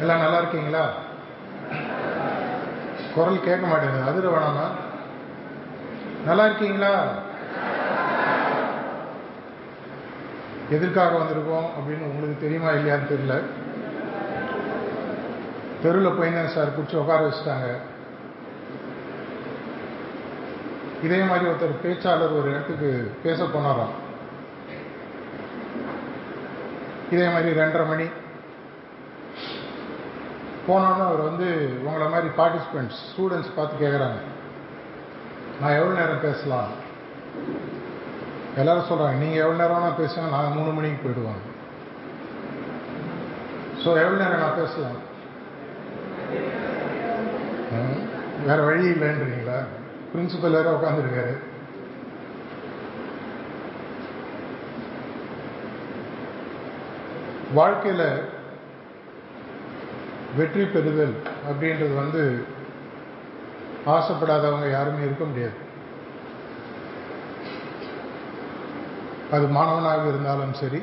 எல்லாம் நல்லா இருக்கீங்களா? குரல் கேட்க மாட்டேங்குது. அதிர வேணாமா நல்லா இருக்கீங்களா? எதற்காக வந்திருக்கோம் அப்படின்னு உங்களுக்கு தெரியுமா இல்லையான்னு தெரியல. தெருவில் போயிருந்தேன் சார் பிடிச்சி உட்கார வச்சுட்டாங்க. இதே மாதிரி ஒருத்தர் பேச்சாளர் ஒரு இடத்துக்கு பேச போனாராம். இதே மாதிரி ரெண்டரை மணி போனோன்னு அவர் வந்து உங்களை மாதிரி பார்ட்டிசிபெண்ட்ஸ் ஸ்டூடெண்ட்ஸ் பார்த்து கேட்குறாங்க நான் எவ்வளோ நேரம் பேசலாம்? எல்லாரும் சொல்கிறாங்க நீங்கள் எவ்வளோ நேரம் நான் பேசுங்க நான் மூணு மணிக்கு போயிடுவாங்க. ஸோ எவ்வளோ நேரம் நான் பேசலாம்? ம், வேற வழி இல்லைன்றீங்களா? பிரின்சிபல் வேற உட்காந்துருக்காரு வாழ்க்கையில் வெற்றி பெறுதல் அப்படின்றது வந்து ஆசைப்படாதவங்க யாருமே இருக்க முடியாது. அது மாணவனாக இருந்தாலும் சரி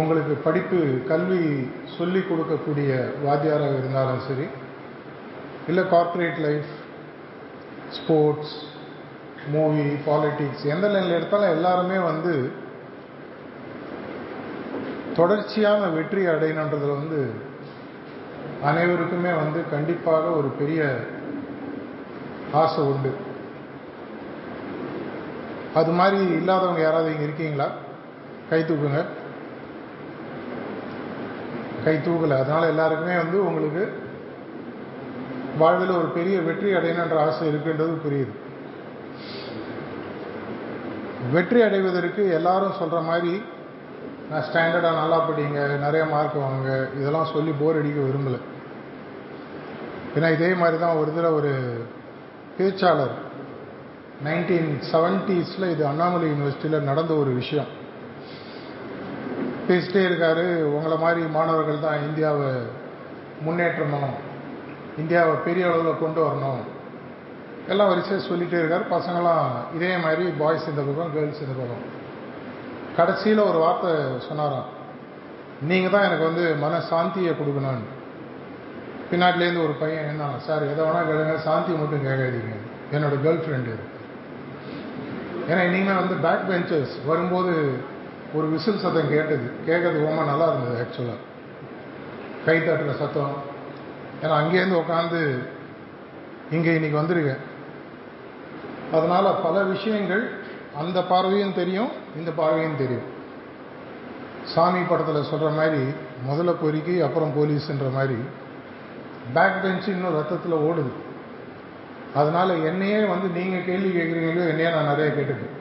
உங்களுக்கு படிப்பு கல்வி சொல்லிக் கொடுக்கக்கூடிய வாத்தியாராக இருந்தாலும் சரி இல்லை corporate life sports movie politics எந்த லைனில் எடுத்தாலும் எல்லாருமே வந்து தொடர்ச்சியான வெற்றி அடையணுன்றதுல வந்து அனைவருக்குமே வந்து கண்டிப்பாக ஒரு பெரிய ஆசை உண்டு. அது மாதிரி இல்லாதவங்க யாராவது இங்கே இருக்கீங்களா? கை தூக்குங்க. கை தூக்கல. அதனால எல்லாருக்குமே வந்து உங்களுக்கு வாழ்வில் ஒரு பெரிய வெற்றி அடையணுன்ற ஆசை இருக்குன்றது புரியுது. வெற்றி அடைவதற்கு எல்லாரும் சொல்ற மாதிரி நான் ஸ்டாண்டர்டாக நல்லா படிங்க நிறைய மார்க் வாங்க இதெல்லாம் சொல்லி போர் அடிக்க விரும்பலை. ஏன்னா இதே மாதிரி தான் ஒரு தடவை ஒரு பேச்சாளர் நைன்டீன் செவன்டீஸில் இது அண்ணாமலை யூனிவர்சிட்டியில் நடந்த ஒரு விஷயம். பேசிட்டே இருக்காரு. உங்களை மாதிரி மாணவர்கள் தான் இந்தியாவை முன்னேற்றணும். இந்தியாவை பெரிய அளவில் கொண்டு வரணும். எல்லாம் வரிசையாக சொல்லிகிட்டே இருக்கார். பசங்களாம் இதே மாதிரி பாய்ஸ் இந்த பக்கம் கேர்ள்ஸ் இந்த பக்கம். கடைசியில் ஒரு வார்த்தை சொன்னாராம். நீங்கள் தான் எனக்கு வந்து மன சாந்தியை கொடுக்கணும்னு பின்னாட்டிலேருந்து ஒரு பையன் இருந்தான். சார் எதை வேணால் கேளுங்க சாந்தி மட்டும் கேட்காதீங்க. என்னோட கேர்ள் ஃப்ரெண்டு ஏன்னா இனிமேல் வந்து பேக் பெஞ்சர்ஸ் வரும்போது ஒரு விசில் சத்தம் கேட்டது. கேட்கறது ரொம்ப நல்லா இருந்தது ஆக்சுவலாக கை தட்டுற சத்தம். ஏன்னா அங்கேருந்து உட்காந்து இங்கே இன்னைக்கு வந்திருக்கேன். அதனால் பல விஷயங்கள் அந்த பார்வையும் தெரியும் இந்த பார்வையும் தெரியும். சாமி படத்தில் சொல்கிற மாதிரி முதல்ல பொறுக்கி அப்புறம் போலீஸ்ன்ற மாதிரி பேக் பெஞ்சு இன்னும் ரத்தத்தில் ஓடுது. அதனால் என்னையே வந்து நீங்கள் கேள்வி கேட்குறீங்களோ என்னையே நான் நிறைய கேட்டுக்கேன்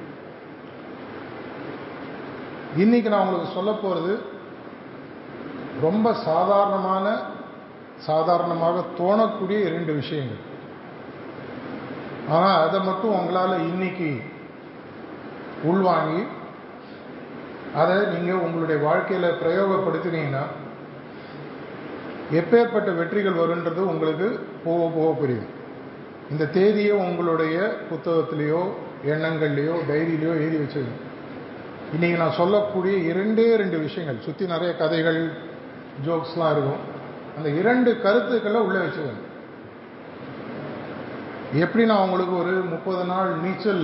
இன்னைக்கு நான் உங்களுக்கு சொல்ல போகிறது ரொம்ப சாதாரணமான சாதாரணமாக தோணக்கூடிய இரண்டு விஷயங்கள். ஆனால் அதை மட்டும் உங்களால் இன்னைக்கு உள்வாங்கி அதை நீங்கள் உங்களுடைய வாழ்க்கையில் பிரயோகப்படுத்தினீங்கன்னா எப்பேற்பட்ட வெற்றிகள் வருன்றது உங்களுக்கு போக போக புரியும். இந்த தேதியை உங்களுடைய புத்தகத்திலேயோ எண்ணங்கள்லையோ டைரியிலையோ எழுதி வச்சுக்கணும். இன்னைக்கு நான் சொல்லக்கூடிய இரண்டே ரெண்டு விஷயங்கள் சுற்றி நிறைய கதைகள் ஜோக்ஸ்லாம் இருக்கும். அந்த இரண்டு கருத்துக்களை உள்ளே வச்சுக்கணும். எப்படி நான் உங்களுக்கு ஒரு முப்பது நாள் நீச்சல்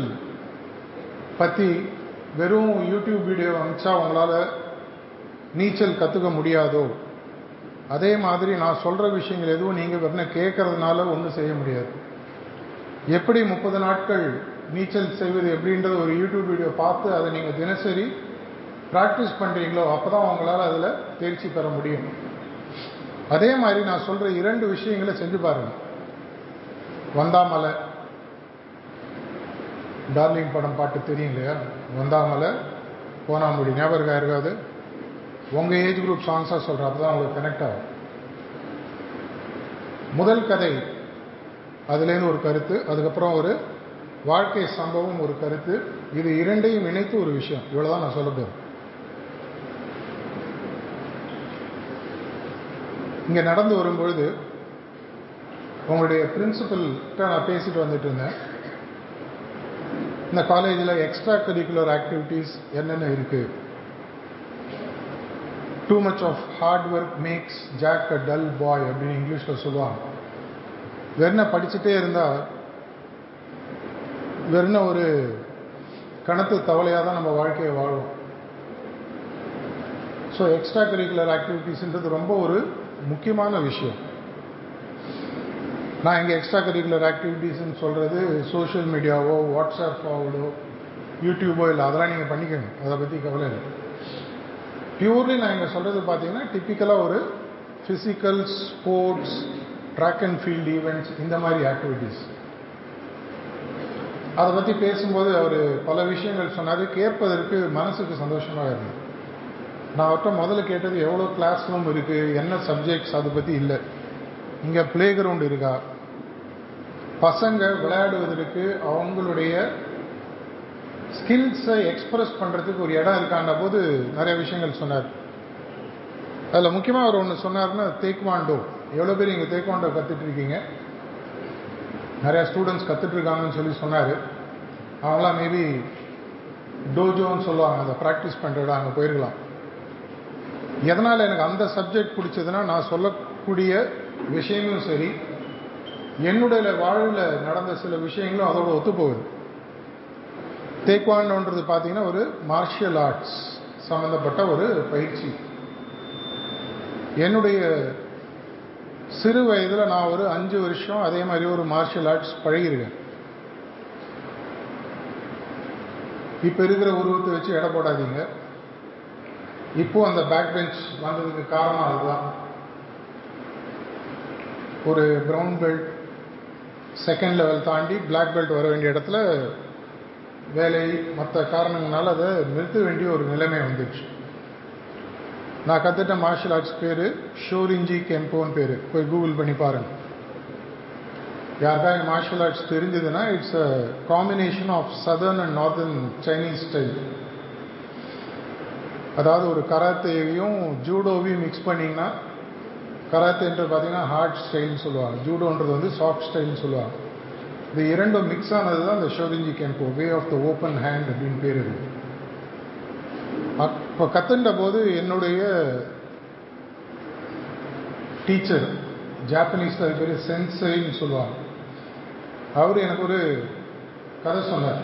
பற்றி வெறும் யூடியூப் வீடியோ அனுப்பிச்சா உங்களால் நீச்சல் கற்றுக்க முடியாதோ? அதே மாதிரி நான் சொல்கிற விஷயங்கள் எதுவும் நீங்கள் வெறும் கேட்கறதுனால ஒன்றும் செய்ய முடியாது. எப்படி முப்பது நாட்கள் நீச்சல் செய்வது எப்படின்றத ஒரு யூடியூப் வீடியோ பார்த்து அதை நீங்கள் தினசரி ப்ராக்டிஸ் பண்ணுறீங்களோ அப்போ தான் உங்களால் அதில் தேர்ச்சி பெற முடியும். அதே மாதிரி நான் சொல்கிற இரண்டு விஷயங்களை செஞ்சு பாருங்கள் வந்தாமலை டார்லிங் படம் பாட்டு தெரியும் இல்லையா? வந்தாமலை போனாமுடி ஞாபகம் இருக்காது உங்கள் ஏஜ் குரூப் சாங்ஸாக சொல்கிறேன் அப்போ தான் உங்களுக்கு கனெக்ட் ஆகும். முதல் கதை. அதுலேருந்து ஒரு கருத்து அதுக்கப்புறம் ஒரு வாழ்க்கை சம்பவம் ஒரு கருத்து. இது இரண்டையும் இணைத்து ஒரு விஷயம். இவ்வளோதான் நான் சொல்ல போகிறேன் இங்கே நடந்து வரும்பொழுது உங்களுடைய பிரின்சிபல்கிட்ட நான் பேசிட்டு வந்துட்டு இருந்தேன். இந்த காலேஜில் எக்ஸ்ட்ரா கரிக்குலர் ஆக்டிவிட்டீஸ் என்னென்ன இருக்குது too much of hard work makes Jack a dull boy அப்படின்னு இங்கிலீஷில் சொல்லுவாங்க. வெறுன படிச்சுட்டே இருந்தால் வெறுன ஒரு கணத்து தவளையாக தான் நம்ம வாழ்க்கையை வாழும் ஸோ எக்ஸ்ட்ரா கரிக்குலர் ஆக்டிவிட்டீஸ்ன்றது ரொம்ப ஒரு முக்கியமான விஷயம். நான் இங்கே எக்ஸ்ட்ரா கரிக்குலர் ஆக்டிவிட்டீஸ்ன்னு சொல்கிறது சோஷியல் மீடியாவோ வாட்ஸ்அப் ஃபார்வர்டோ யூடியூபோ இல்லை அதெல்லாம் நீங்கள் பண்ணிக்கணும் அதை பற்றி கவலை இல்லை. பியூர்லி நான் இங்கே சொல்கிறது பார்த்தீங்கன்னா டிப்பிக்கலாக ஒரு physical sports track and field events இந்த மாதிரி ஆக்டிவிட்டீஸ் அதை பற்றி பேசும்போது அவர் பல விஷயங்கள் சொன்னார். கேட்பதற்கு மனசுக்கு சந்தோஷமாக இருந்தது. நான் அவர்கிட்ட முதல்ல கேட்டது எவ்வளோ கிளாஸ் ரூம் இருக்குது என்ன சப்ஜெக்ட்ஸ் அதை பற்றி இல்லை. இங்கே பிளே கிரவுண்ட் இருக்கா? பசங்க விளையாடுவதற்கு அவங்களுடைய ஸ்கில்ஸை எக்ஸ்பிரஸ் பண்ணுறதுக்கு ஒரு இடம் இருக்கான போது நிறைய விஷயங்கள் சொன்னார். அதில் முக்கியமாக அவர் ஒன்று சொன்னார்னா தேக்வாண்டோ எவ்வளோ பேர் இங்கே தேக்வாண்டோ கற்றுட்டு இருக்கீங்க நிறையா ஸ்டூடெண்ட்ஸ் கற்றுட்ருக்காங்கன்னு சொல்லி சொன்னார். அவங்களாம் மேபி டோஜோன்னு சொல்லுவாங்க அதை ப்ராக்டிஸ் பண்ணுறத அங்கே போயிருக்கலாம். எதனால் எனக்கு அந்த சப்ஜெக்ட் பிடிச்சதுன்னா நான் சொல்லக்கூடிய விஷயங்களும் சரி என்னுடைய வாழ்வில் நடந்த சில விஷயங்களும் அதோட ஒத்துப்போகுது. தேக்வாண்டோன்றது பார்த்தீங்கன்னா ஒரு மார்ஷியல் ஆர்ட்ஸ் சம்மந்தப்பட்ட ஒரு பயிற்சி. என்னுடைய சிறு வயதில் நான் ஒரு அஞ்சு வருஷம் அதே மாதிரி ஒரு மார்ஷியல் ஆர்ட்ஸ் பழகிருக்கேன் இப்போ இருக்கிற உருவத்தை வச்சு எடை போடாதீங்க. இப்போ அந்த பேக் பெஞ்ச் வந்ததுக்கு காரணம் அதுதான். ஒரு ப்ரௌன் பெல்ட் செகண்ட் லெவல் தாண்டி பிளாக் பெல்ட் வர வேண்டிய இடத்துல வேலை மற்ற காரணங்களால் அதை நிறுத்த வேண்டிய ஒரு நிலைமை வந்துடுச்சு நான் கற்றுட்ட மார்ஷியல் ஆர்ட்ஸ் பேர் ஷோரிஞ்சி கெம்போன்னு பேர். போய் கூகுள் பண்ணி பாருங்கள் யாருக்காக மார்ஷியல் ஆர்ட்ஸ் தெரிஞ்சதுன்னா it's a combination of southern and northern Chinese style அதாவது ஒரு கராத்தேவையும் ஜூடோவையும் மிக்ஸ் பண்ணிங்கன்னா கராத்தேன்றது பார்த்தீங்கன்னா ஹார்ட் ஸ்டைல்னு சொல்லுவாங்க. ஜூடோன்றது வந்து சாஃப்ட் ஸ்டைல்னு சொல்லுவாங்க. இது இரண்டும் மிக்ஸ் ஆனது தான் இந்த Shorinji Kempo way of the open hand அப்படின்னு பேர் அப்போ கத்துன்ற போது என்னுடைய டீச்சர் ஜாப்பனீஸில் அது பேர் சென்சைன்னு சொல்லுவாங்க. அவர் எனக்கு ஒரு கதை சொன்னார்.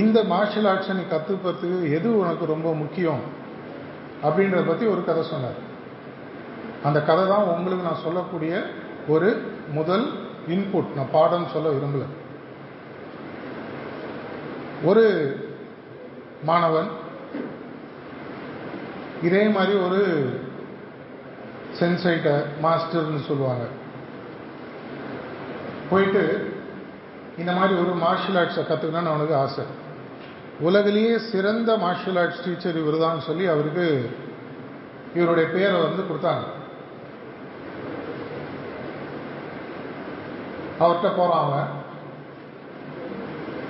இந்த மார்ஷியல் ஆர்ட்ஸை நீ கற்றுக்கிறதுக்கு எது உனக்கு ரொம்ப முக்கியம் அப்படின்றத பற்றி ஒரு கதை சொன்னார். அந்த கதை தான் உங்களுக்கு நான் சொல்லக்கூடிய ஒரு முதல் இன்புட் நான் பாடம் சொல்ல விரும்பல. ஒரு மாணவன் இதே மாதிரி ஒரு சென்சைட்டை மாஸ்டர்னு சொல்லுவாங்க. போயிட்டு இந்த மாதிரி ஒரு மார்ஷியல் ஆர்ட்ஸை கற்றுக்கணும்னு அவனுக்கு ஆசை. உலகிலேயே சிறந்த மார்ஷியல் ஆர்ட்ஸ் டீச்சர் இவர் தான் சொல்லி அவருக்கு இவருடைய பேரை வந்து கொடுத்தாங்க. அவர்கிட்ட போகிறான் அவன்.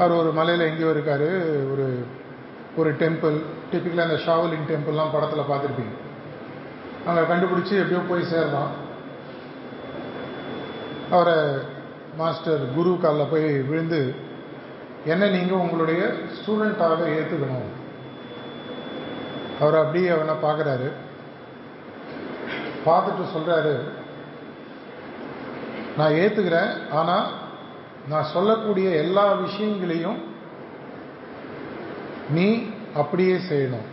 அவர் ஒரு மலையில் எங்கேயோ இருக்கார். ஒரு ஒரு டெம்பிள் டிப்பிக்கலாக இந்த ஷாவலின் டெம்பிள்லாம் படத்தில் பார்த்துருப்பீங்க. அங்கே கண்டுபிடிச்சி எப்படியோ போய் சேர்றான். அவரை மாஸ்டர் குரு காலில் போய் விழுந்து என்ன நீங்கள் உங்களுடைய ஸ்டூடெண்ட்டாக ஏற்றுக்கணும் அவர் அப்படியே அவனை பார்க்குறாரு. பார்த்துட்டு சொல்கிறாரு நான் ஏற்றுக்கிறேன் ஆனால் நான் சொல்லக்கூடிய எல்லா விஷயங்களையும் நீ அப்படியே செய்யணும்.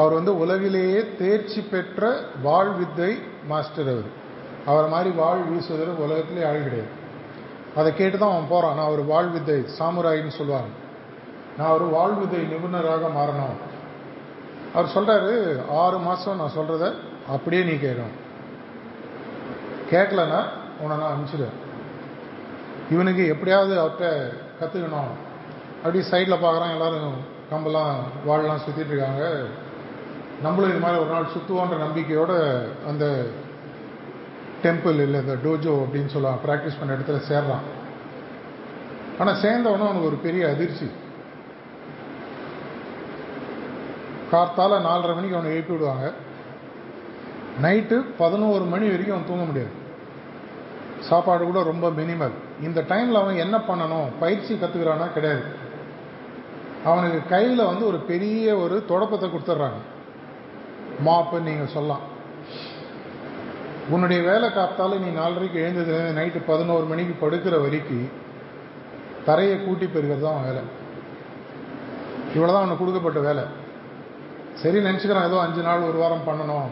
அவர் வந்து உலகிலேயே தேர்ச்சி பெற்ற வாழ் வித்தை மாஸ்டர் அவர். அவரை மாதிரி வாழ் வீசுவதில் உலகத்திலே ஆள் கிடையாது. அதை கேட்டு தான் அவன் போகிறான் நான் ஒரு வாழ் வித்தை சாமுராயின்னு சொல்லுவாங்க. நான் ஒரு வாழ் வித்தை நிபுணராக மாறணும். அவர் சொல்கிறாரு ஆறு மாதம் நான் சொல்கிறத அப்படியே நீ கேட்கணும். கேட்கலன்னா உன்னை நான் அனுப்பிச்சிடுவேன் இவனுக்கு எப்படியாவது அவர்கிட்ட கற்றுக்கணும் அப்படி சைடில் பார்க்குறான் எல்லோரும் கம்பெல்லாம் வாழலாம் சுற்றிட்டு இருக்காங்க. நம்மளும் இது மாதிரி ஒரு நாள் சுற்றுவோன்ற நம்பிக்கையோடு அந்த டெம்பிள் இல்லை இந்த டோஜோ அப்படின்னு சொல்லலாம் ப்ராக்டிஸ் பண்ண இடத்துல சேர்றான். ஆனால் சேர்ந்தவனும் அவனுக்கு ஒரு பெரிய அதிர்ச்சி. கார்த்தால நாலரை மணிக்கு அவனை எழுப்பி விடுவாங்க. நைட்டு பதினோரு மணி வரைக்கும் அவன் தூங்க முடியாது. சாப்பாடு கூட ரொம்ப மினிமல் இந்த டைமில் அவன் என்ன பண்ணணும்? பயிற்சி கற்றுக்கிறானா கிடையாது. அவனுக்கு கையில் வந்து ஒரு பெரிய ஒரு தொடப்பத்தை கொடுத்துட்றாங்க. மாப்புன்னு நீங்கள் சொல்லலாம். உன்னுடைய வேலை காத்தால நீ நாலரைக்கு எழுந்ததுலேருந்து நைட்டு பதினோரு மணிக்கு படுக்கிற வரைக்கும் தரையை கூட்டி பெறுகிறது தான் வேலை. இவ்வளோதான் அவனுக்கு கொடுக்கப்பட்ட வேலை. சரி நினச்சிக்கிறான் ஏதோ அஞ்சு நாள் ஒரு வாரம் பண்ணணும்.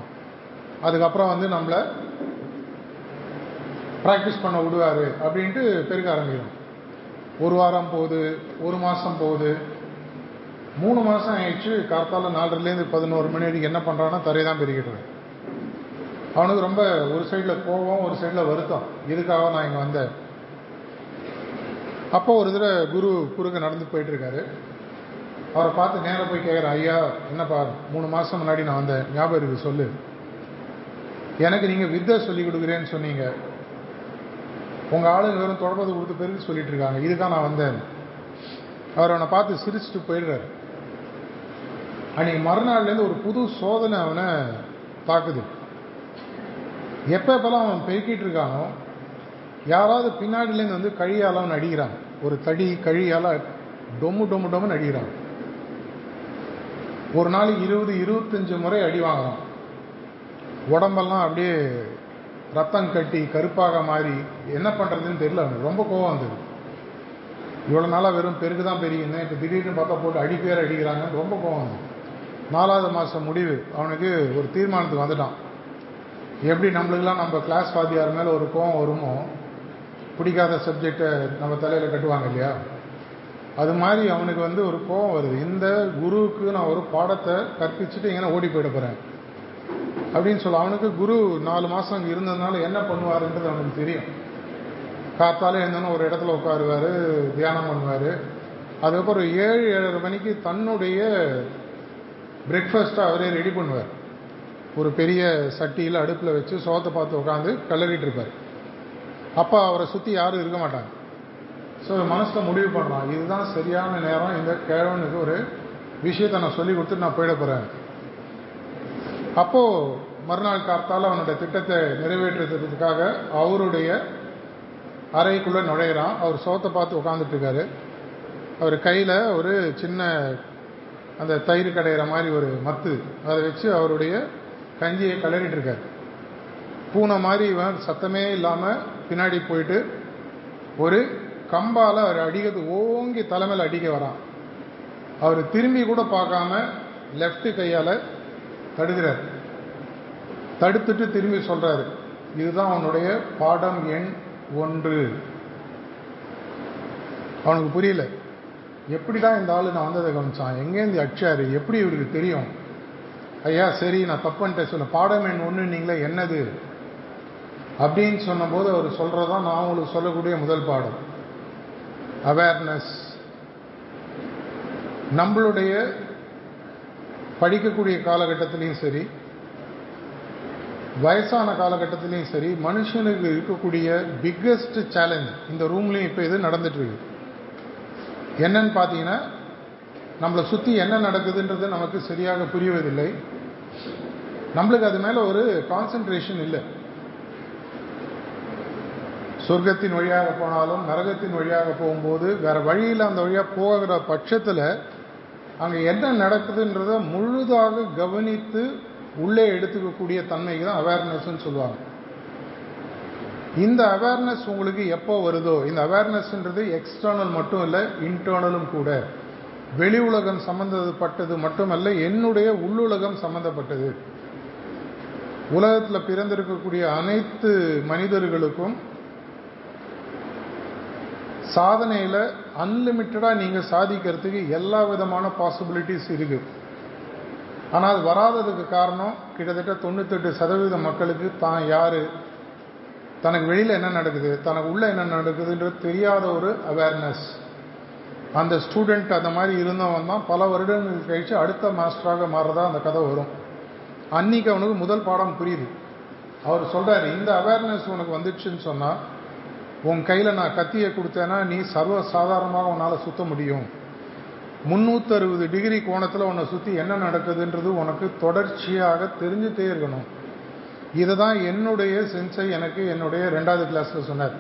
அதுக்கப்புறம் வந்து நம்மளை ப்ராக்டிஸ் பண்ண விடுவார் அப்படின்ட்டு பெருக்க ஆரம்பிக்கிறோம். ஒரு வாரம் போகுது ஒரு மாதம் போகுது. மூணு மாதம் ஆயிடுச்சு கார்த்தால நாலரைலேருந்து பதினோரு மணி வரைக்கும் என்ன பண்ணுறான்னா தரையை தான் பெருக்கிட்டு அவனுக்கு ரொம்ப ஒரு சைடில் கோபம் ஒரு சைடில் வருத்தம். இதுக்காக நான் இங்கே வந்தேன்? அப்போ ஒரு தடவை குரு குறுக்க நடந்து போயிட்டுருக்காரு அவரை பார்த்து நேராக போய் கேட்குறேன் ஐயா என்னப்பா மூணு மாதம் முன்னாடி நான் வந்தேன். ஞாபகம் இருக்கு சொல்லு. எனக்கு நீங்கள் வித்தை சொல்லி கொடுக்குறேன்னு சொன்னீங்க. உங்கள் ஆளுங்க வெறும் தொடர்பது கொடுத்து பெருகு சொல்லிட்டு இருக்காங்க. இதுதான் நான் வந்தேன். அவர் அவனை பார்த்து சிரிச்சுட்டு போயிடுறாரு. அன்னைக்கு மறுநாள்லேருந்து ஒரு புது சோதனை அவனை தாக்குது. எப்போ எப்பெல்லாம் அவன் பெருக்கிட்டு இருக்கானோ யாராவது பின்னாடிலேருந்து வந்து கழியால் அவன் அடிக்கிறான் ஒரு தடி கழியால் டொம்மு டொம்மு டொம்முன்னு அடிக்கிறான் ஒரு நாளைக்கு இருபது இருபத்தஞ்சு முறை அடி வாங்குறான். உடம்பெல்லாம் அப்படியே ரத்தம் கட்டி கருப்பாக மாறி என்ன பண்ணுறதுன்னு தெரியல. அவனுக்கு ரொம்ப கோவம் வந்தது. இவ்வளோ நாளாக வெறும் பெருக்கு தான் பெருகிருந்தேன் இப்போ திடீர்னு பார்த்தா போட்டு அடி பேர் அடிக்கிறாங்க ரொம்ப கோவம் வந்தது. நாலாவது மாதம் முடிவு. அவனுக்கு ஒரு தீர்மானத்துக்கு வந்துட்டான். எப்படி நம்மளுக்கெல்லாம் நம்ம கிளாஸ் வாத்தியார் மேலே ஒரு கோவம் வருமோ பிடிக்காத சப்ஜெக்டை நம்ம தலையில் கட்டுவாங்க இல்லையா? அது மாதிரி அவனுக்கு வந்து ஒரு கோவம் வருது. இந்த குருவுக்கு நான் ஒரு பாடத்தை கற்பிச்சுட்டு இங்கே ஓடி போயிட போகிறேன் அப்படின்னு சொல்ல அவனுக்கு குரு நாலு மாதம் அங்கே இருந்ததுனால என்ன பண்ணுவாருன்றது அவனுக்கு தெரியும். காத்தால எழுந்தோன்னு ஒரு இடத்துல உட்காருவார் தியானம் பண்ணுவார். அதுக்கப்புறம் ஏழு ஏழரை மணிக்கு தன்னுடைய பிரேக்ஃபாஸ்ட்டை அவரே ரெடி பண்ணுவார். ஒரு பெரிய சட்டியில் அடுப்பில் வச்சு சோத்தை பார்த்து உட்காந்து கல்லறிட்டு இருப்பார். அப்போ அவரை சுற்றி யாரும் இருக்க மாட்டாங்க. ஸோ மனசில் முடிவு பண்ணலாம். இதுதான் சரியான நேரம் இந்த கிழவனுக்கு ஒரு விஷயத்தை நான் சொல்லி கொடுத்துட்டு நான் போயிட போகிறேன் அப்போது மறுநாள் காத்தால் அவனுடைய திட்டத்தை நிறைவேற்றுறதுக்காக அவருடைய அறைக்குள்ளே நுழையிறான். அவர் சோத்தை பார்த்து உட்காந்துட்டு இருக்காரு. அவர் கையில் ஒரு சின்ன அந்த தயிர் கடையிற மாதிரி ஒரு மத்து. அதை வச்சு அவருடைய கஞ்சியை கிளறிட்டு இருக்காரு. பூனை மாதிரி இவன் சத்தமே இல்லாமல் பின்னாடி போயிட்டு ஒரு கம்பால் அவர் அடிக்கிறது ஓங்கி தலைமையில் அடிக்க வரான். அவர் திரும்பி கூட பார்க்காம லெஃப்ட் கையால் தடுக்கிறார் தடுத்துட்டு திரும்பி சொல்கிறாரு இதுதான் அவனுடைய பாடம் எண் ஒன்று. அவனுக்கு புரியல. எப்படி தான் இந்த ஆள் நான் வந்ததை கவனிச்சான்? எங்கேருந்து அடிச்சாரு எப்படி இவருக்கு தெரியும்? ஐயா சரி நான் தப்புன்ட்டு சொல்ல. பாடம் எண் ஒன்று நீங்களே என்னது? அப்படின்னு சொன்னபோது அவர் சொல்கிறதான் நான் உங்களுக்கு சொல்லக்கூடிய முதல் பாடம். அவேர்னஸ் நம்மளுடைய படிக்கக்கூடிய காலகட்டத்திலையும் சரி வயசான காலகட்டத்திலையும் சரி மனுஷனுக்கு இருக்கக்கூடிய பிக்கஸ்ட் சேலஞ்ச் இந்த ரூம்லையும் இப்போ இது நடந்துட்டு இருக்கு என்னன்னு பார்த்தீங்கன்னா நம்மளை சுற்றி என்ன நடக்குதுன்றது நமக்கு சரியாக புரிவதில்லை நம்மளுக்கு அது மேலே ஒரு கான்சன்ட்ரேஷன் இல்லை. சொர்க்கத்தின் வழியாக போனாலும் நரகத்தின் வழியாக போகும்போது வேற வழியில் அந்த வழியாக போகிற பட்சத்தில் அங்கே என்ன நடக்குதுன்றத முழுதாக கவனித்து உள்ளே எடுத்துக்கக்கூடிய தன்மைக்கு தான் அவேர்னஸ்ன்னு சொல்லுவாங்க. இந்த அவேர்னஸ் உங்களுக்கு எப்போ வருதோ இந்த அவேர்னஸ்ன்றது எக்ஸ்டர்னல் மட்டும் இல்லை இன்டர்னலும் கூட. வெளி உலகம் சம்மந்தப்பட்டது மட்டுமல்ல என்னுடைய உள்ளுலகம் சம்மந்தப்பட்டது உலகத்தில் பிறந்திருக்கக்கூடிய அனைத்து மனிதர்களுக்கும் சாதனையில் அன்லிமிட்டடாக நீங்கள் சாதிக்கிறதுக்கு எல்லா விதமான பாசிபிலிட்டிஸ் இருக்குது ஆனால் அது வராததுக்கு காரணம் கிட்டத்தட்ட தொண்ணூத்தெட்டு சதவீத மக்களுக்கு தான் யார்? தனக்கு வெளியில் என்ன நடக்குது? தனக்கு உள்ளே என்ன நடக்குதுன்றது தெரியாத ஒரு அவேர்னஸ் அந்த ஸ்டூடெண்ட் அந்த மாதிரி இருந்தவன் தான் பல வருடங்கள் கழித்து அடுத்த மாஸ்டராக மாறுறதா அந்த கதை வரும். அன்னைக்கு அவனுக்கு முதல் பாடம் புரியுது. அவர் சொல்கிறார் இந்த அவேர்னஸ் உனக்கு வந்துடுச்சுன்னு சொன்னால் உன் கையில் நான் கத்தியை கொடுத்தேன்னா நீ சர்வ சாதாரணமாக உன்னால் சுத்த முடியும். முந்நூற்றறுபது டிகிரி கோணத்தில் உன்னை சுற்றி என்ன நடக்குதுன்றது உனக்கு தொடர்ச்சியாக தெரிஞ்சுட்டே இருக்கணும். இதை தான் என்னுடைய சென்சை எனக்கு என்னுடைய ரெண்டாவது கிளாஸில் சொன்னார்.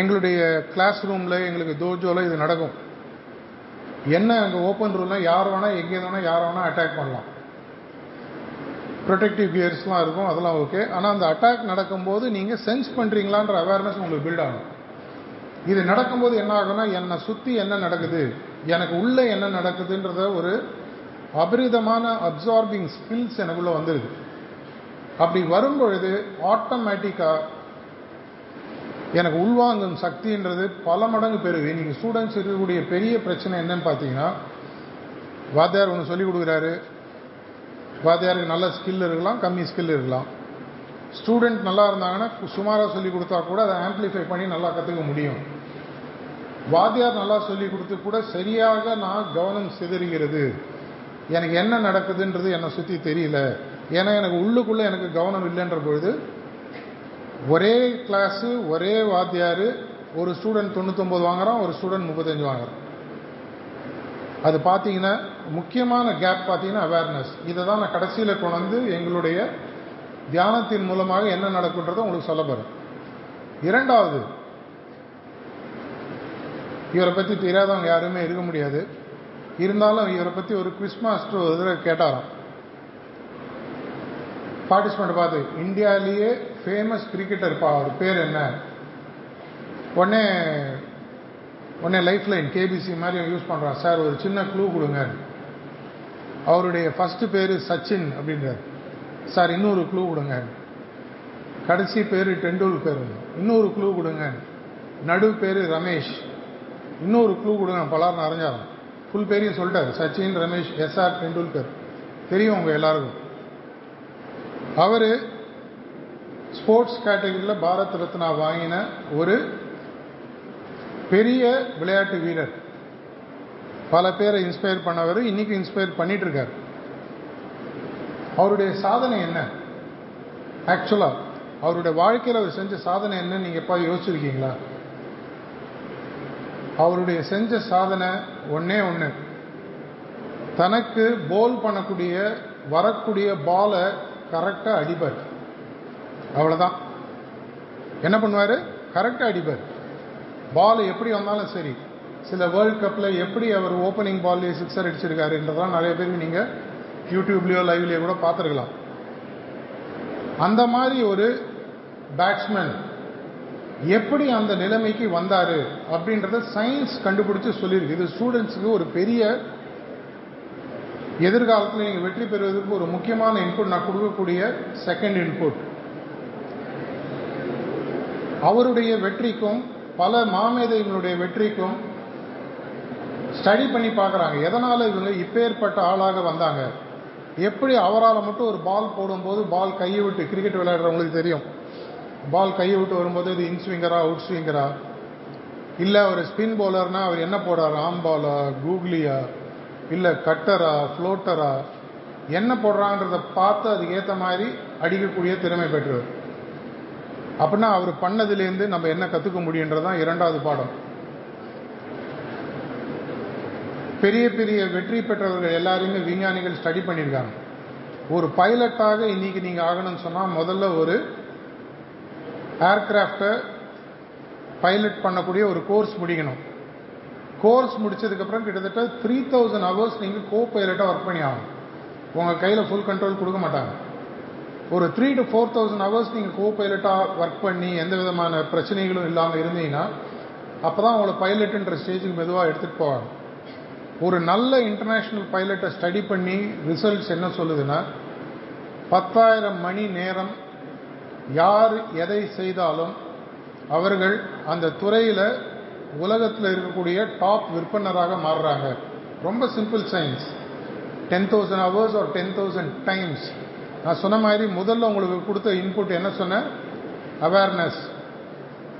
எங்களுடைய கிளாஸ் ரூமில் எங்களுக்கு தோஜோவில் இது நடக்கும். என்ன அங்கே ஓப்பன் ரூம்னால் யார் வேணால் எங்கே வேணால் யார் வேணால் அட்டாக் பண்ணலாம். ப்ரொடெக்டிவ் கியர்ஸ்லாம் இருக்கும் அதெல்லாம் ஓகே ஆனால் அந்த அட்டாக் நடக்கும்போது நீங்கள் சென்ஸ் பண்ணுறீங்களான்ற அவேர்னஸ் உங்களுக்கு பில்ட் ஆகும். இது நடக்கும்போது என்ன ஆகும்னா என்னை சுற்றி என்ன நடக்குது எனக்கு உள்ளே என்ன நடக்குதுன்றத ஒரு அபரிதமான அப்சார்பிங் ஸ்கில்ஸ் எனக்குள்ளே வந்துடுது அப்படி வரும்பொழுது ஆட்டோமேட்டிக்காக எனக்கு உள்வாங்கும் சக்தின்றது பல மடங்கு பெருகு. நீங்கள் ஸ்டூடெண்ட்ஸ் இருக்கக்கூடிய பெரிய பிரச்சனை என்னன்னு பார்த்தீங்கன்னா வாத்தியார் ஒன்று சொல்லிக் கொடுக்குறாரு வாத்தியாருக்கு நல்ல ஸ்கில் இருக்கலாம் கம்மி ஸ்கில் இருக்கலாம். ஸ்டூடெண்ட் நல்லா இருந்தாங்கன்னா சுமாராக சொல்லி கொடுத்தா கூட அதை ஆம்ப்ளிஃபை பண்ணி நல்லா கற்றுக்க முடியும். வாத்தியார் நல்லா சொல்லி கொடுத்து கூட சரியாக நான் கவனம் சிதறுகிறது. எனக்கு என்ன நடக்குதுன்றது என்னை சுற்றி தெரியல. ஏன்னா எனக்கு உள்ளுக்குள்ளே எனக்கு கவனம் இல்லைன்ற பொழுது ஒரே கிளாஸு ஒரே வாத்தியார் ஒரு ஸ்டூடெண்ட் தொண்ணூத்தொம்பது வாங்குகிறான் ஒரு ஸ்டூடெண்ட் முப்பத்தஞ்சு வாங்குறான். அது பார்த்தீங்கன்னா முக்கியமான கேப் பார்த்தீங்கன்னா அவேர்னஸ் இதை தான் நான் கடைசியில் கொண்டு வந்து எங்களுடைய தியானத்தின் மூலமாக என்ன நடக்குன்றதை உங்களுக்கு சொல்ல போகிறேன் இரண்டாவது இவரை பற்றி தெரியாதவங்க யாருமே இருக்க முடியாது. இருந்தாலும் இவரை பற்றி ஒரு குவிஸ் மாஸ்டர் ஒரு தடவை கேட்டாராம். பார்ட்டிசிபெண்ட் பார்த்து இந்தியாவிலேயே ஃபேமஸ் கிரிக்கெட்டர் பா அவர் பேர் என்ன? உடனே உடனே லைஃப் லைன் கேபிசி மாதிரி யூஸ் பண்ணுறான் சார் ஒரு சின்ன க்ளூ கொடுங்க அவருடைய ஃபஸ்ட்டு பேர் சச்சின் அப்படின்றார். சார் இன்னொரு க்ளூ கொடுங்க கடைசி பேர் டெண்டுல்கர் இன்னொரு க்ளூ கொடுங்க நடு பேர் ரமேஷ். இன்னொரு க்ளூ கொடுங்க பலார் அறிஞ்சாரம் ஃபுல் பேரையும் சொல்லிட்டார். சச்சின் ரமேஷ் எஸ்ஆர் டெண்டுல்கர் தெரியும் உங்கள் எல்லாருக்கும். அவர் ஸ்போர்ட்ஸ் கேட்டகரியில் பாரத் ரத்னா வாங்கின ஒரு பெரிய விளையாட்டு வீரர். பல பேரை இன்ஸ்பயர் பண்ணவர் இன்னைக்கு இன்ஸ்பயர் பண்ணிட்டு இருக்கார் அவருடைய சாதனை என்ன? ஆக்சுவலா அவருடைய வாழ்க்கையில் அவர் செஞ்ச சாதனை என்ன நீங்க எப்போ யோசிச்சிருக்கீங்களா? அவருடைய செஞ்ச சாதனை ஒன்னே ஒன்று தனக்கு போல் பண்ணக்கூடிய வரக்கூடிய பாலை கரெக்டாக அடிப்பார். அவ்வளோதான் என்ன பண்ணுவார்? கரெக்டாக அடிப்பார். பால் எப்படி வந்தாலும் சரி சில வேர்ல்ட் கப்பில் எப்படி அவர் ஓப்பனிங் பால்லேயே சிக்ஸர் அடிச்சிருக்காருன்றதெல்லாம் நிறைய பேருக்கு நீங்கள் யூடியூப்லேயோ லைவ்லேயோ கூட பார்த்துருக்கலாம். அந்த மாதிரி ஒரு பேட்ஸ்மேன் எப்படி அந்த நிலைமைக்கு வந்தார் அப்படின்றத சயின்ஸ் கண்டுபிடிச்சு சொல்லியிருக்கு. இது ஸ்டூடெண்ட்ஸுக்கு ஒரு பெரிய எதிர்காலத்தில் நீங்கள் வெற்றி பெறுவதற்கு ஒரு முக்கியமான இன்புட் நான் கொடுக்கக்கூடிய செகண்ட் இன்புட் அவருடைய வெற்றிக்கும் பல மாமேதைகளுடைய வெற்றிக்கும் ஸ்டடி பண்ணி பார்க்குறாங்க. எதனால் இவங்க இப்பேற்பட்ட ஆளாக வந்தாங்க? எப்படி அவரால் மட்டும் ஒரு பால் போடும்போது பால் கையை விட்டு கிரிக்கெட் விளையாடுறவங்களுக்கு தெரியும்? பால் கையை விட்டு வரும்போது இது இன்ஸ்விங்கரா அவுட் ஸ்விங்கரா இல்லை அவர் ஸ்பின் பவுலர்னா அவர் என்ன போடுறார்? ஆம் பாலா கூகுளியா இல்லை கட்டரா ஃப்ளோட்டரா என்ன போடுறான்றதை பார்த்து அதுக்கு ஏற்ற மாதிரி அடிக்கக்கூடிய திறமை பெற்றவர். அப்படின்னா அவர் பண்ணதுலேருந்து நம்ம என்ன கற்றுக்க முடியுன்றதான் இரண்டாவது பாடம். பெரிய பெரிய வெற்றி பெற்றவர்கள் எல்லாரையுமே விஞ்ஞானிகள் ஸ்டடி பண்ணியிருக்காங்க. ஒரு பைலட்டாக இன்னைக்கு நீங்கள் ஆகணும்னு சொன்னால் முதல்ல ஒரு ஏர்கிராஃப்டை பைலட் பண்ணக்கூடிய ஒரு கோர்ஸ் முடிக்கணும். கோர்ஸ் முடிச்சதுக்கப்புறம் கிட்டத்தட்ட த்ரீ தௌசண்ட் ஹவர்ஸ் நீங்கள் கோ பைலட்டாக ஒர்க் பண்ணி ஆகணும். உங்கள் கையில் ஃபுல் கண்ட்ரோல் கொடுக்க மாட்டாங்க. ஒரு three to four thousand hours நீங்கள் கோ பைலட்டாக ஒர்க் பண்ணி எந்த விதமான பிரச்சனைகளும் இல்லாமல் இருந்தீங்கன்னா அப்போ தான் உங்களை பைலட்டுன்ற ஸ்டேஜுக்கு மெதுவாக எடுத்துகிட்டு போவாங்க. ஒரு நல்ல இன்டர்நேஷ்னல் பைலட்டை ஸ்டடி பண்ணி ரிசல்ட்ஸ் என்ன சொல்லுதுன்னா பத்தாயிரம் மணி நேரம் யார் எதை செய்தாலும் அவர்கள் அந்த துறையில் உலகத்தில் இருக்கக்கூடிய டாப் விற்பனராக மாறுறாங்க. ரொம்ப simple science ten thousand hours or ten thousand times நான் சொன்ன மாதிரி முதல்ல உங்களுக்கு கொடுத்த இன்புட் என்ன சொன்னேன் அவேர்னஸ்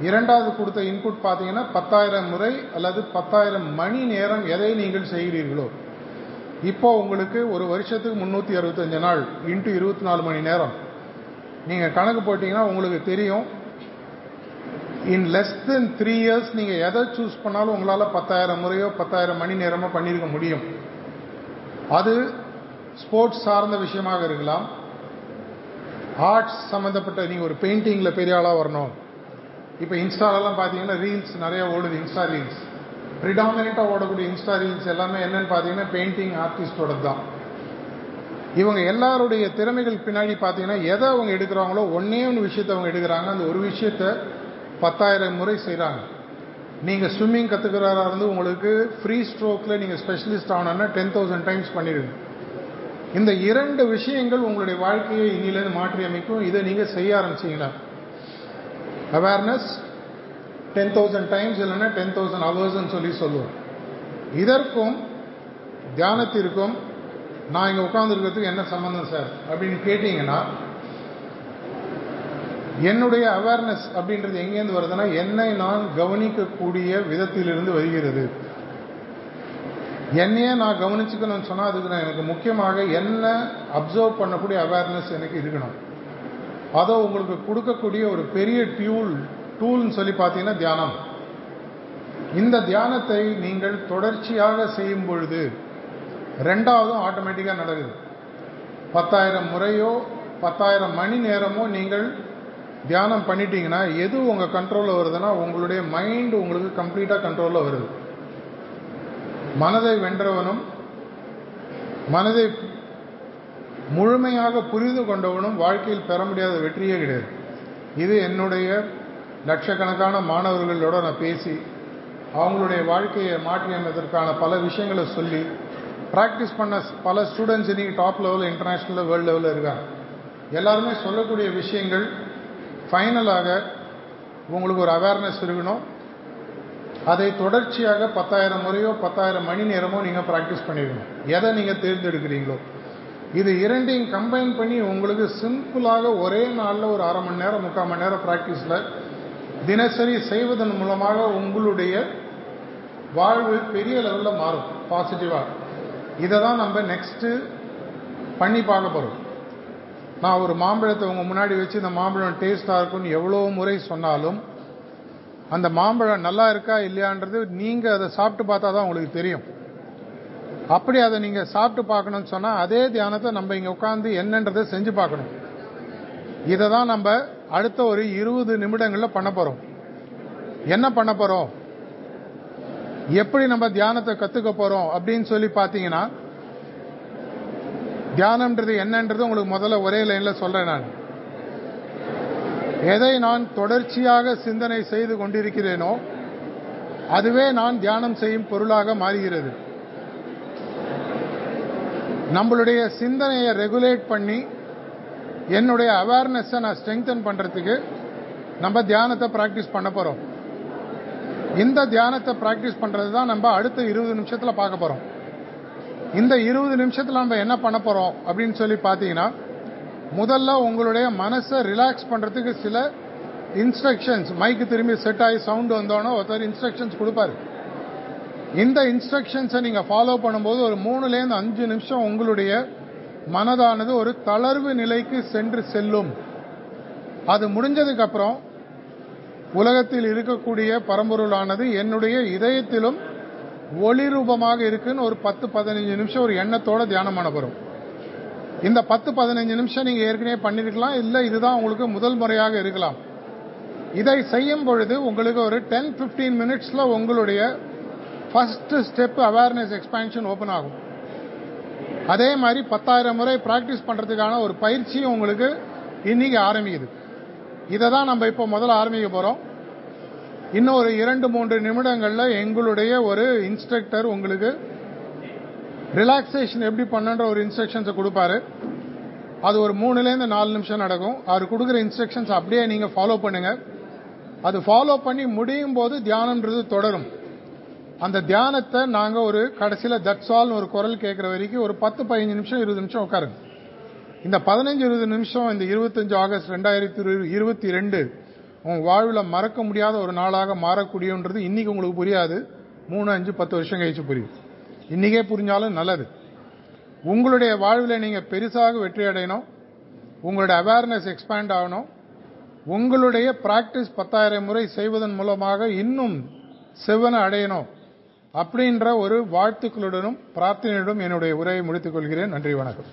இரண்டாவது கொடுத்த இன்புட் பார்த்தீங்கன்னா பத்தாயிரம் முறை அல்லது பத்தாயிரம் மணி நேரம் எதை நீங்கள் செய்கிறீர்களோ. இப்போ உங்களுக்கு ஒரு வருஷத்துக்கு முந்நூற்றி அறுபத்தஞ்சு நாள் இன்ட்டு இருபத்தி நாலு மணி நேரம். நீங்கள் கணக்கு போட்டிங்கன்னா உங்களுக்கு தெரியும். In less than three years நீங்கள் எதை சூஸ் பண்ணாலும் உங்களால் பத்தாயிரம் முறையோ பத்தாயிரம் மணி நேரமோ பண்ணியிருக்க முடியும். அது ஸ்போர்ட்ஸ் சார்ந்த விஷயமாக இருக்கலாம். ஆர்ட்ஸ் சம்மந்தப்பட்ட நீங்கள் ஒரு பெயிண்டிங்கில் பெரிய ஆளாக வரணும். இப்போ இன்ஸ்டாலெல்லாம் பார்த்தீங்கன்னா ரீல்ஸ் நிறைய ஓடுது இன்ஸ்டா ரீல்ஸ் ப்ரிடாமினண்ட்டாக ஓடக்கூடிய இன்ஸ்டா ரீல்ஸ் எல்லாமே என்னன்னு பார்த்தீங்கன்னா பெயிண்டிங் ஆர்டிஸ்டோட தான். இவங்க எல்லாருடைய திறமைகள் பின்னாடி பார்த்தீங்கன்னா எதை அவங்க எடுக்கிறாங்களோ ஒன்னே ஒன்று விஷயத்தை அவங்க எடுக்கிறாங்க. அந்த ஒரு விஷயத்த பத்தாயிரம் முறை செய்கிறாங்க நீங்கள் ஸ்விம்மிங் கற்றுக்கிறாரா இருந்து உங்களுக்கு ஃப்ரீ ஸ்ட்ரோக்கில் நீங்கள் ஸ்பெஷலிஸ்ட் ஆகணும்னா டென் தௌசண்ட் டைம்ஸ் பண்ணிடுங்க. இந்த இரண்டு விஷயங்கள் உங்களுடைய வாழ்க்கையை இன்னிலேருந்து மாற்றி அமைக்கும் இதை நீங்கள் செய்ய ஆரம்பிச்சீங்களா? அவேர்னஸ் டென் தௌசண்ட் டைம்ஸ் இல்லைன்னா டென் தௌசண்ட் ஹவர்ஸ்ன்னு சொல்லி சொல்லுவோம். இதற்கும் தியானத்திற்கும் நான் இங்கே உட்காந்துருக்கிறதுக்கு என்ன சம்மந்தம் சார்? அப்படின்னு கேட்டிங்கன்னா என்னுடைய அவேர்னஸ் அப்படின்றது எங்கேருந்து வருதுன்னா என்னை நான் கவனிக்கக்கூடிய விதத்திலிருந்து வருகிறது. என்னையே நான் கவனிச்சுக்கணும்னு சொன்னால் அதுக்கு நான் எனக்கு முக்கியமாக என்ன அப்சர்வ் பண்ணக்கூடிய அவேர்னஸ் எனக்கு இருக்கணும். அதோ உங்களுக்கு கொடுக்கக்கூடிய ஒரு பெரிய டியூல் டூல்னு சொல்லி பார்த்தீங்கன்னா தியானம். இந்த தியானத்தை நீங்கள் தொடர்ச்சியாக செய்யும் பொழுது ரெண்டாவதும் ஆட்டோமேட்டிக்காக நடக்குது. பத்தாயிரம் முறையோ பத்தாயிரம் மணி நேரமோ நீங்கள் தியானம் பண்ணிட்டீங்கன்னா எது உங்கள் கண்ட்ரோலில் வருதுன்னா உங்களுடைய மைண்ட் உங்களுக்கு கம்ப்ளீட்டாக கண்ட்ரோலில் வருது. மனதை வென்றவனும் மனதை முழுமையாக புரிந்து கொண்டவனும் வாழ்க்கையில் பெற முடியாத வெற்றியே கிடையாது. இது என்னுடைய லட்சக்கணக்கான மாணவர்களோட நான் பேசி அவங்களுடைய வாழ்க்கையை மாற்றி அமைப்பதற்கான பல விஷயங்களை சொல்லி ப்ராக்டிஸ் பண்ண பல ஸ்டூடெண்ட்ஸ் இன்றைக்கி டாப் லெவலில் இன்டர்நேஷ்னலில் வேர்ல்டு லெவலில் இருக்காங்க. எல்லாருமே சொல்லக்கூடிய விஷயங்கள் ஃபைனலாக உங்களுக்கு ஒரு அவேர்னஸ் இருக்கணும். அதை தொடர்ச்சியாக பத்தாயிரம் முறையோ பத்தாயிரம் மணி நேரமோ நீங்கள் ப்ராக்டிஸ் பண்ணிடணும் எதை நீங்கள் தேர்ந்தெடுக்கிறீங்களோ. இது இரண்டையும் கம்பைன் பண்ணி உங்களுக்கு சிம்பிளாக ஒரே நாளில் ஒரு அரை மணி நேரம் முக்கால் மணி நேரம் ப்ராக்டிஸில் தினசரி செய்வதன் மூலமாக உங்களுடைய வாழ்வு பெரிய லெவலில் மாறும். பாசிட்டிவாக இதை தான் நம்ம நெக்ஸ்ட்டு பண்ணி பார்க்க போகிறோம் நான் ஒரு மாம்பழத்தை உங்கள் முன்னாடி வச்சு இந்த மாம்பழம் டேஸ்ட்டாக இருக்கும்னு எவ்வளோ முறை சொன்னாலும் அந்த மாம்பழம் நல்லா இருக்கா இல்லையான்றது நீங்கள் அதை சாப்பிட்டு பார்த்தா தான் உங்களுக்கு தெரியும். அப்படி அதை நீங்கள் சாப்பிட்டு பார்க்கணும்னு சொன்னால் அதே தியானத்தை நம்ம இங்கே உட்காந்து என்னன்றதை செஞ்சு பார்க்கணும். இதை தான் நம்ம அடுத்த ஒரு இருபது நிமிடங்களில் பண்ண போகிறோம் என்ன பண்ண போகிறோம் எப்படி நம்ம தியானத்தை கற்றுக்க போகிறோம் அப்படின்னு சொல்லி பார்த்தீங்கன்னா தியானம்ன்றது என்னன்றது உங்களுக்கு முதல்ல ஒரே லைனில் சொல்கிறேன் நான். எதை நான் தொடர்ச்சியாக சிந்தனை செய்து கொண்டிருக்கிறேனோ அதுவே நான் தியானம் செய்யும் பொருளாக மாறுகிறது. நம்மளுடைய சிந்தனையை ரெகுலேட் பண்ணி என்னுடைய அவேர்னஸை நான் ஸ்ட்ரெங்தன் பண்ணுறதுக்கு நம்ம தியானத்தை ப்ராக்டிஸ் பண்ண போகிறோம் இந்த தியானத்தை ப்ராக்டிஸ் பண்ணுறது தான் நம்ம அடுத்த இருபது நிமிஷத்தில் பார்க்க போகிறோம் இந்த இருபது நிமிஷத்தில் நம்ம என்ன பண்ண போகிறோம் அப்படின்னு சொல்லி பார்த்தீங்கன்னா முதல்ல உங்களுடைய மனசை ரிலாக்ஸ் பண்ணுறதுக்கு சில இன்ஸ்ட்ரக்ஷன்ஸ் மைக்கு திரும்பி செட் ஆகி சவுண்டு வந்தோன்னே ஒருத்தர் இன்ஸ்ட்ரக்ஷன்ஸ் கொடுப்பாரு. இந்த இன்ஸ்ட்ரக்ஷன்ஸை நீங்கள் ஃபாலோ பண்ணும்போது ஒரு மூணுலேருந்து அஞ்சு நிமிஷம் உங்களுடைய மனதானது ஒரு தளர்வு நிலைக்கு சென்று செல்லும். அது முடிஞ்சதுக்கு அப்புறம் உலகத்தில் இருக்கக்கூடிய பரம்பொருளானது என்னுடைய இதயத்திலும் ஒளி ரூபமாக இருக்குன்னு ஒரு பத்து பதினஞ்சு நிமிஷம் ஒரு எண்ணத்தோட தியானம் பண்ண போகிறோம் இந்த பத்து பதினஞ்சு நிமிஷம் நீங்கள் ஏற்கனவே பண்ணியிருக்கலாம் இல்லை இதுதான் உங்களுக்கு முதல் முறையாக இருக்கலாம். இதை செய்யும் பொழுது உங்களுக்கு ஒரு டென் ஃபிஃப்டீன் மினிட்ஸில் உங்களுடைய first step awareness expansion open ஆகும். அதே மாதிரி பத்தாயிரம் முறை ப்ராக்டிஸ் பண்ணுறதுக்கான ஒரு பயிற்சியும் உங்களுக்கு இன்னைக்கு ஆரம்பிக்குது. இதை தான் நம்ம இப்போ முதல்ல ஆரம்பிக்க போகிறோம் இன்னும் ஒரு இரண்டு மூன்று நிமிடங்களில் எங்களுடைய ஒரு இன்ஸ்ட்ரக்டர் உங்களுக்கு ரிலாக்ஸேஷன் எப்படி பண்ணுன்ற ஒரு இன்ஸ்ட்ரக்ஷன்ஸை கொடுப்பாரு. அது ஒரு மூணுலேருந்து நாலு நிமிஷம் நடக்கும். அவர் கொடுக்குற இன்ஸ்ட்ரக்ஷன்ஸ் அப்படியே நீங்கள் ஃபாலோ பண்ணுங்கள் அது ஃபாலோ பண்ணி முடியும் போது தியானம்ன்றது தொடரும். அந்த தியானத்தை நாங்கள் ஒரு கடைசியில் தட்ஸால்னு ஒரு குரல் கேட்குற வரைக்கும் ஒரு பத்து பதினஞ்சு நிமிஷம் இருபது நிமிஷம் உட்காருங்க. இந்த பதினஞ்சு இருபது நிமிஷம் இந்த இருபத்தஞ்சு ஆகஸ்ட் ரெண்டாயிரத்தி இருபத்தி ரெண்டு உங்கள் வாழ்வில் மறக்க முடியாத ஒரு நாளாக மாறக்கூடியன்றது இன்னைக்கு உங்களுக்கு புரியாது. மூணு அஞ்சு பத்து வருஷம் கழிச்சு புரியும் இன்றைக்கே புரிஞ்சாலும் நல்லது. உங்களுடைய வாழ்வில் நீங்கள் பெருசாக வெற்றி அடையணும். உங்களுடைய அவேர்னஸ் எக்ஸ்பேண்ட் ஆகணும். உங்களுடைய பிராக்டிஸ் பத்தாயிரம் முறை செய்வதன் மூலமாக இன்னும் செவ்வனை அடையணும் அப்படின்ற ஒரு வாழ்த்துக்களுடனும் பிரார்த்தனையுடனும் என்னுடைய உரையை முடித்துக் கொள்கிறேன். நன்றி வணக்கம்.